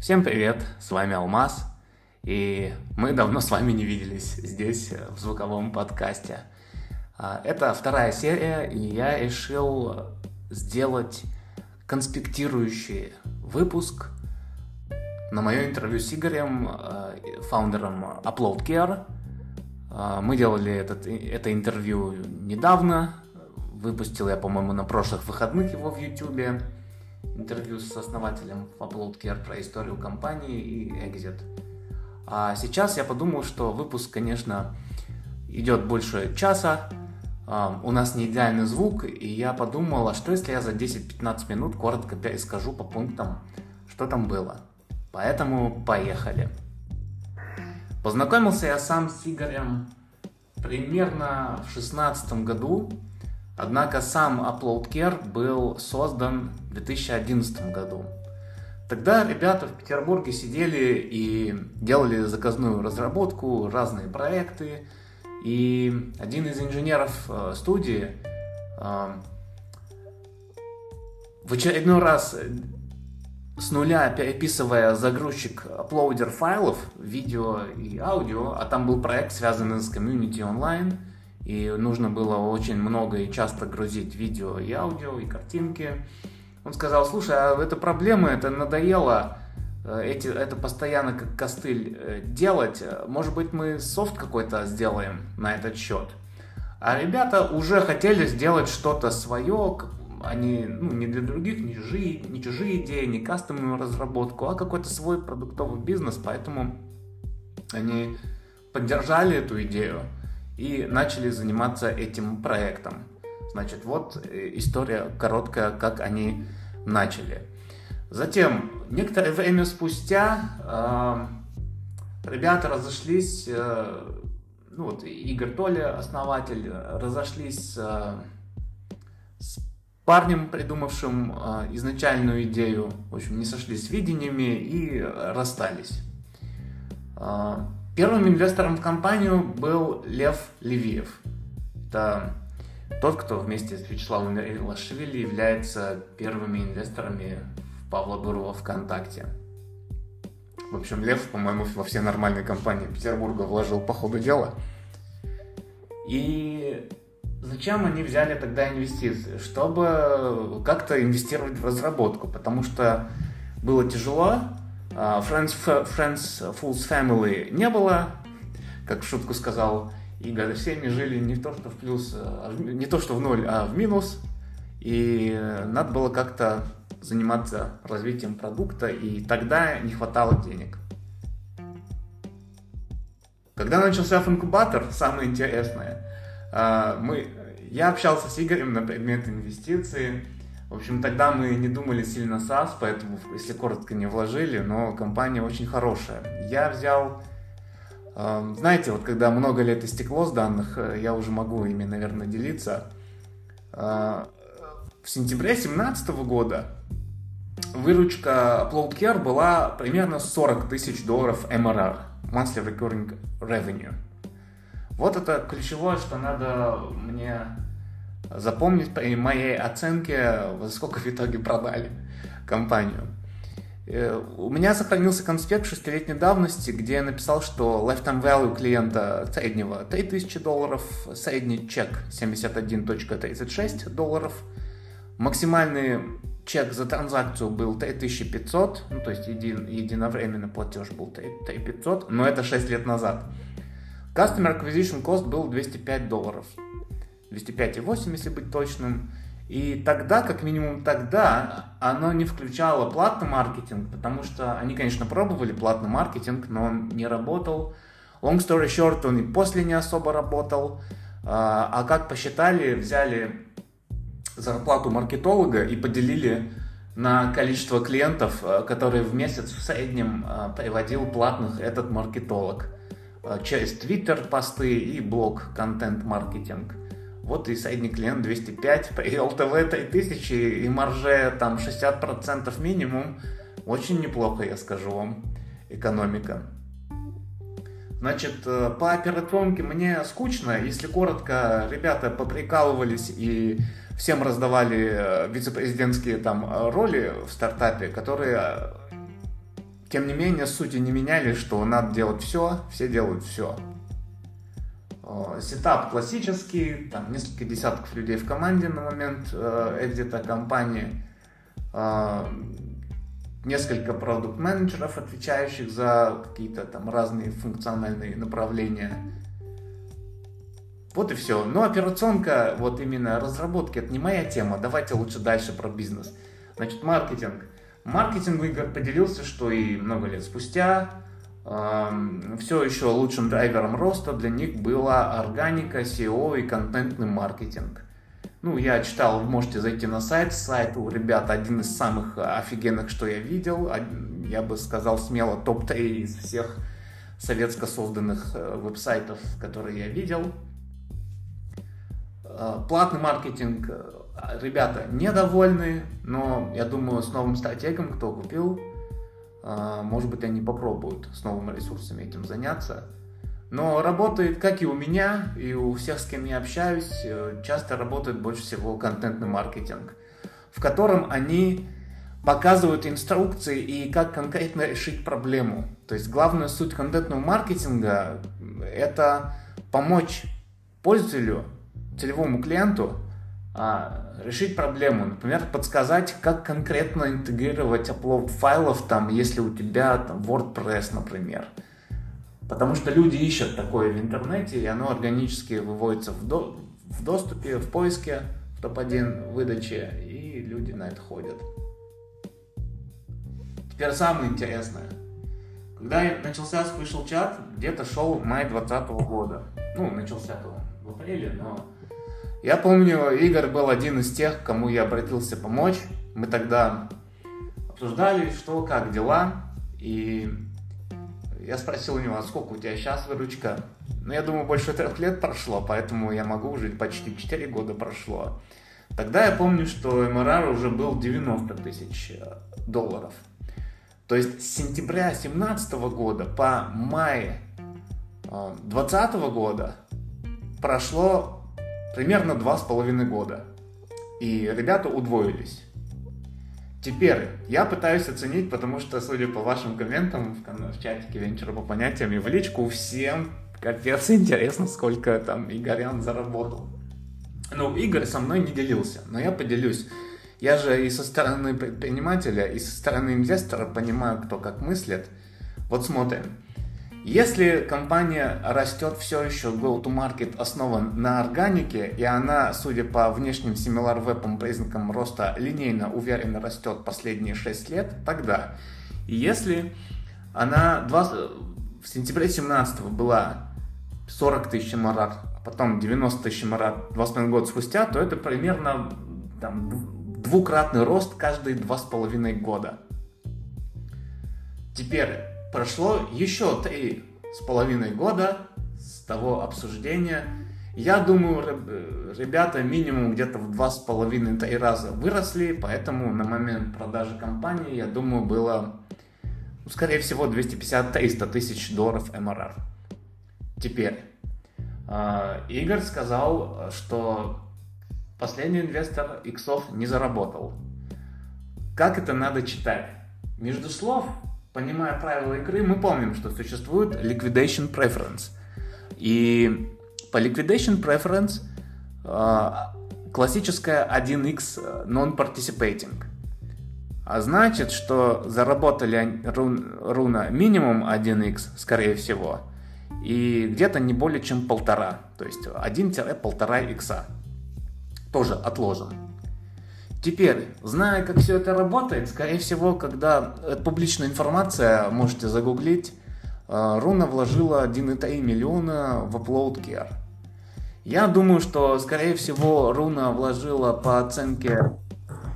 Всем привет, с вами Алмаз, и мы давно с вами не виделись здесь, в звуковом подкасте. А, это вторая серия, и я решил сделать конспектирующий выпуск на мое интервью с Игорем, а, фаундером UploadCare. А, мы делали этот, это интервью недавно, выпустил я, по-моему, на прошлых выходных его в YouTube интервью с основателем UploadCare про историю компании и Exit. А сейчас я подумал, что выпуск, конечно, идет больше часа, у нас не идеальный звук, и я подумал, а что если я за 10-15 минут коротко перескажу по пунктам, что там было. Поэтому поехали. Познакомился я сам с Игорем примерно в 2016 году, Однако сам UploadCare был создан в 2011 году. Тогда ребята в Петербурге сидели и делали заказную разработку, разные проекты. И один из инженеров э, студии э, в очередной раз с нуля переписывая загрузчик аплоудер файлов, видео и аудио, а там был проект, связанный с комьюнити онлайн, и нужно было очень много и часто грузить видео и аудио, и картинки. Он сказал, слушай, а это проблема, это надоело, э, эти, это постоянно как костыль э, делать, может быть мы софт какой-то сделаем на этот счет. А ребята уже хотели сделать что-то свое, они ну, не для других, не чужие, не чужие идеи, не кастомную разработку, а какой-то свой продуктовый бизнес, поэтому они поддержали эту идею и начали заниматься этим проектом. Значит, вот э, история короткая, как они начали. Затем, некоторое время спустя, э, ребята разошлись, э, ну вот Игорь Толя, основатель, разошлись э, с парнем, придумавшим э, изначальную идею, в общем, не сошлись с видениями и расстались. Э, Первым инвестором в компанию был Лев Левиев. Это тот, кто вместе с Вячеславом Илашвили является первыми инвесторами в Павла Дурова ВКонтакте. В общем, Лев, по-моему, во все нормальные компании Петербурга вложил по ходу дела. И зачем они взяли тогда инвестиции? Чтобы как-то инвестировать в разработку, потому что было тяжело, Friends, Friends Fools Family не было, как в шутку сказал Игорь, всеми жили не то что в плюс, а не то что в ноль, а в минус. И надо было как-то заниматься развитием продукта, и тогда не хватало денег. Когда начался инкубатор, самое интересное, а, мы, я общался с Игорем на предмет инвестиций, в общем, тогда мы не думали сильно SaaS, поэтому, если коротко, не вложили, но компания очень хорошая. Я взял, э, знаете, вот когда много лет истекло с данных, э, я уже могу ими, наверное, делиться. Э, в сентябре 2017 года выручка UploadCare была примерно 40 тысяч долларов MRR, Monthly Recurring Revenue. Вот это ключевое, что надо мне запомнить при моей оценке, во сколько в итоге продали компанию. Э, у меня сохранился конспект шестилетней давности, где я написал, что lifetime value клиента среднего 3000 долларов, средний чек 71.36 долларов, максимальный чек за транзакцию был 3500, ну, то есть един, единовременный платеж был 3500, но это 6 лет назад. Customer Acquisition Cost был 205 долларов. 205,8, если быть точным. И тогда, как минимум тогда, оно не включало платный маркетинг, потому что они, конечно, пробовали платный маркетинг, но он не работал. Long story short, он и после не особо работал. А, а как посчитали, взяли зарплату маркетолога и поделили на количество клиентов, а, которые в месяц в среднем а, приводил платных этот маркетолог через Twitter посты и блог контент-маркетинг. Вот и средний клиент 205, при LTV 3000 и марже там 60% минимум. Очень неплохо, я скажу вам, экономика. Значит, э, по операционке мне скучно. Если коротко, ребята поприкалывались и всем раздавали э, вице-президентские там роли в стартапе, которые тем не менее, сути не меняли, что надо делать все, все делают все. Сетап классический, там несколько десятков людей в команде на момент э, экзита компании, э, несколько продукт-менеджеров, отвечающих за какие-то там разные функциональные направления. Вот и все. Но операционка, вот именно разработки, это не моя тема. Давайте лучше дальше про бизнес. Значит, маркетинг. Маркетинг Игорь поделился, что и много лет спустя э, все еще лучшим драйвером роста для них была органика, SEO и контентный маркетинг. Ну, я читал, можете зайти на сайт. Сайт у ребят один из самых офигенных, что я видел. Я бы сказал смело топ-3 из всех советско созданных э, веб-сайтов, которые я видел. Э, платный маркетинг э, ребята недовольны, но я думаю, с новым стратегом, кто купил, может быть, они попробуют с новыми ресурсами этим заняться. Но работает, как и у меня, и у всех, с кем я общаюсь, э, часто работает больше всего контентный маркетинг, в котором они показывают инструкции и как конкретно решить проблему. То есть главная суть контентного маркетинга – это помочь пользователю, целевому клиенту а, решить проблему. Например, подсказать, как конкретно интегрировать upload файлов, там, если у тебя там, WordPress, например – Потому что люди ищут такое в интернете, и оно органически выводится в, до, в доступе, в поиске, в топ-1 выдаче, и люди на это ходят. Теперь самое интересное. Когда начался Special Chat, где-то шел май 2020 года. Ну, начался-то в апреле, но... Я помню, Игорь был один из тех, кому я обратился помочь. Мы тогда обсуждали, что, как дела, и я спросил у него, а сколько у тебя сейчас выручка? Ну, я думаю, больше трех лет прошло, поэтому я могу уже почти 4 года прошло. Тогда я помню, что МРР уже был 90 тысяч э, долларов. То есть с сентября 2017 года по май 2020 э, года прошло примерно два с половиной года. И ребята удвоились. Теперь я пытаюсь оценить, потому что, судя по вашим комментам в, в чатике вечера по понятиям и в личку, всем капец интересно, сколько там Игорян заработал. Ну, Игорь со мной не делился, но я поделюсь. Я же и со стороны предпринимателя, и со стороны инвестора понимаю, кто как мыслит. Вот смотрим. Если компания растет все еще, go-to-market основан на органике, и она, судя по внешним similar web признакам роста, линейно уверенно растет последние 6 лет, тогда. Если она 20, в сентябре 2017 была 40 тысяч МРР, а потом 90 тысяч МРР 2,5 года спустя, то это примерно там, двукратный рост каждые 2,5 года. Теперь прошло еще три с половиной года с того обсуждения. Я думаю, ребята минимум где-то в два с половиной-три раза выросли, поэтому на момент продажи компании, я думаю, было, ну, скорее всего, 250-300 тысяч долларов МРР. Теперь, э, Игорь сказал, что последний инвестор иксов не заработал. Как это надо читать? Между слов понимая правила игры, мы помним, что существует liquidation preference. И по liquidation preference э, классическая 1x э, non-participating. А значит, что заработали рун, руна минимум 1x, скорее всего, и где-то не более чем полтора, то есть 1-1,5 икса. Тоже отложим. Теперь, зная, как все это работает, скорее всего, когда это публичная информация, можете загуглить, э, Руна вложила 1,3 миллиона в Upload Care. Я думаю, что, скорее всего, Руна вложила по оценке...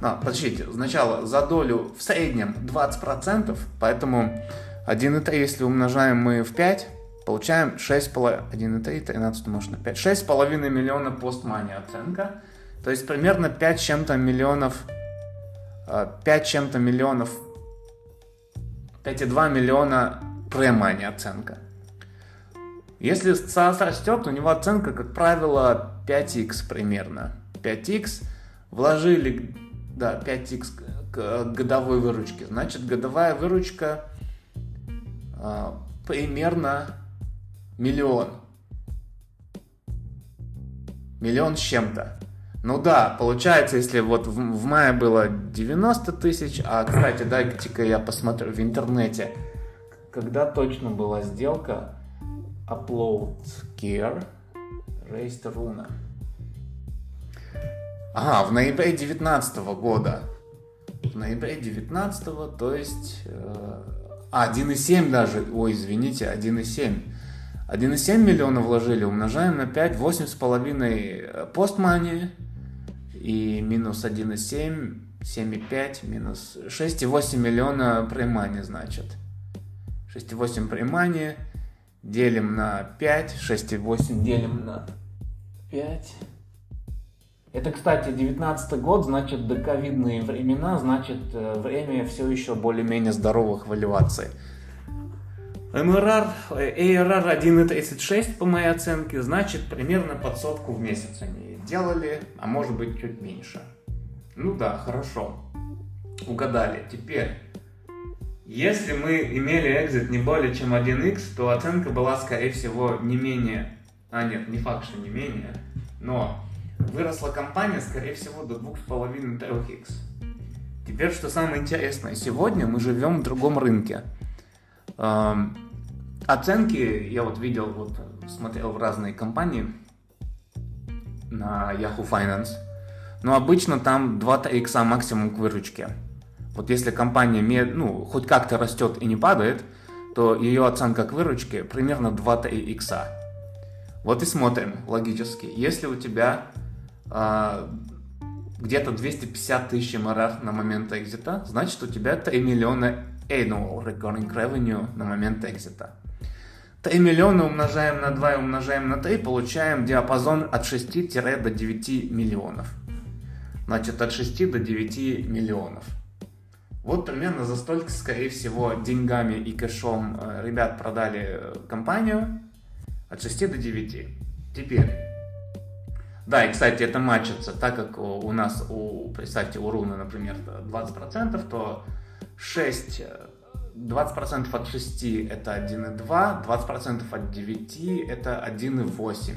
А, подождите, сначала за долю в среднем 20%, поэтому 1,3, если умножаем мы в 5, получаем 6,5... 1,3, 13 умножить на 5. 6,5 миллиона постмани оценка. То есть примерно 5 чем-то миллионов, 5 э, чем-то миллионов, 5,2 миллиона премани оценка. Если SaaS растет, у него оценка, как правило, 5x примерно. 5x вложили, да, 5x годовой выручки. Значит, годовая выручка э, примерно миллион. Миллион с чем-то. Ну да, получается, если вот в, в мае было 90 тысяч, а, кстати, дайте-ка я посмотрю в интернете, когда точно была сделка Upload Gear Raised Runa. Ага, в ноябре 19 года. В ноябре 19 то есть... Э, а, 1,7 даже. Ой, извините, 1,7. 1,7 миллиона вложили, умножаем на 5, 8,5 постмани и минус 1,7, 7,5, минус 6,8 миллиона праймани, значит. 6,8 праймани делим на 5, 6,8 делим на 5. Это, кстати, 19 год, значит, доковидные времена, значит, э, время все еще более-менее здоровых валиваций. МРР, ARR 1.36 по моей оценке, значит, примерно под сотку в месяц они делали, а может быть чуть меньше. Ну да, хорошо. Угадали. Теперь, если мы имели экзит не более чем 1x, то оценка была, скорее всего, не менее... А нет, не факт, что не менее, но выросла компания, скорее всего, до 2,5-3x. Теперь, что самое интересное, сегодня мы живем в другом рынке. Эм, оценки, я вот видел, вот смотрел в разные компании на Yahoo Finance, но обычно там 2-3 икса максимум к выручке. Вот если компания ну, хоть как-то растет и не падает, то ее оценка к выручке примерно 2-3 икса. Вот и смотрим логически. Если у тебя а, где-то 250 тысяч МРР на момент экзита, значит у тебя 3 миллиона annual recurring revenue на момент экзита. 3 миллиона умножаем на 2 и умножаем на 3, получаем диапазон от 6 до 9 миллионов. Значит, от 6 до 9 миллионов. Вот примерно за столько, скорее всего, деньгами и кэшом э, ребят продали э, компанию от 6 до 9. Теперь, да, и, кстати, это матчится, так как у нас, у, представьте, у Руны, например, 20%, то 6, 20% от 6 это 1,2, 20% от 9 это 1,8.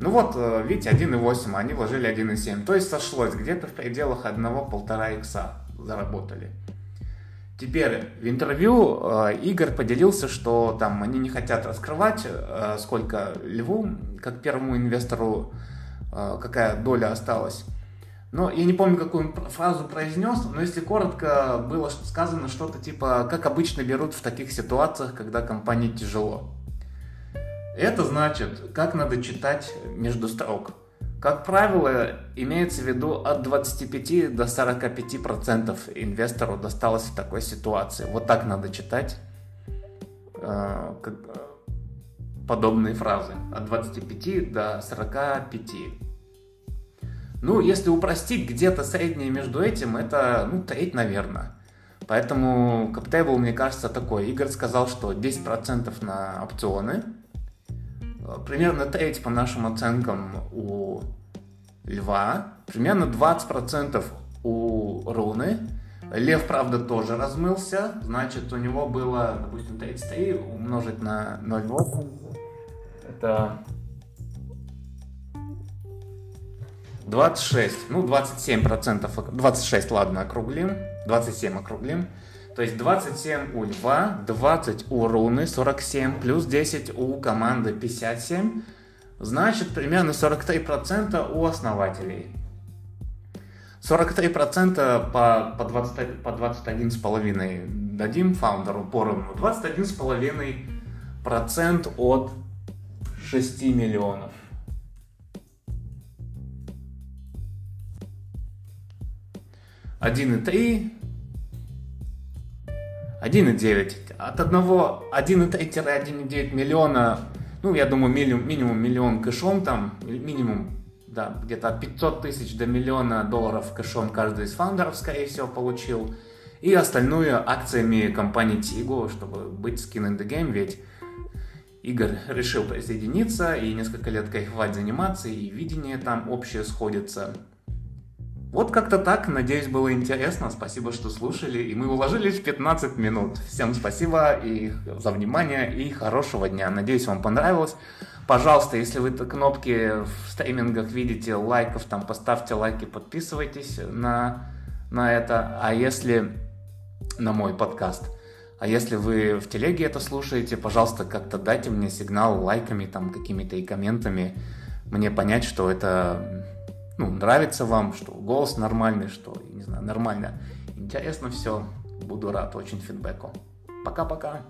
Ну вот, э, видите, 1,8, они вложили 1,7. То есть сошлось, где-то в пределах 1-1,5 икса заработали. Теперь в интервью э, Игорь поделился, что там они не хотят раскрывать, э, сколько Льву, как первому инвестору, э, какая доля осталась. Но я не помню, какую фразу произнес, но если коротко, было сказано что-то типа, как обычно берут в таких ситуациях, когда компании тяжело. Это значит, как надо читать между строк. Как правило, имеется в виду от 25 до 45 процентов инвестору досталось в такой ситуации. Вот так надо читать э, э, подобные фразы. От 25 до 45. Ну, если упростить, где-то среднее между этим, это, ну, треть, наверное. Поэтому каптейбл, мне кажется, такой. Игорь сказал, что 10% на опционы. Примерно треть, по нашим оценкам, у Льва. Примерно 20% у Руны. Лев, правда, тоже размылся. Значит, у него было, допустим, 33 умножить на 0,8. Это 26, ну 27 процентов, 26, ладно, округлим, 27 округлим. То есть 27 у Льва, 20 у Руны, 47, плюс 10 у команды 57. Значит, примерно 43% у основателей. 43% по, по, 20, по 21,5 дадим фаундеру поровну. 21,5% от 6 миллионов. 1,3, 1,9. От одного 1,3-1,9 миллиона, ну, я думаю, минимум, минимум миллион кэшом там, минимум, да, где-то от 500 тысяч до миллиона долларов кэшом каждый из фаундеров, скорее всего, получил. И остальное акциями компании Tigo, чтобы быть skin in the game, ведь Игорь решил присоединиться и несколько лет кайфовать, заниматься, и видение там общее сходится. Вот как-то так. Надеюсь, было интересно. Спасибо, что слушали. И мы уложились в 15 минут. Всем спасибо и за внимание и хорошего дня. Надеюсь, вам понравилось. Пожалуйста, если вы кнопки в стримингах видите, лайков там поставьте лайки, подписывайтесь на, на это. А если на мой подкаст. А если вы в телеге это слушаете, пожалуйста, как-то дайте мне сигнал лайками, там, какими-то и комментами, мне понять, что это ну, нравится вам, что голос нормальный, что, не знаю, нормально. Интересно все. Буду рад очень фидбэку. Пока-пока.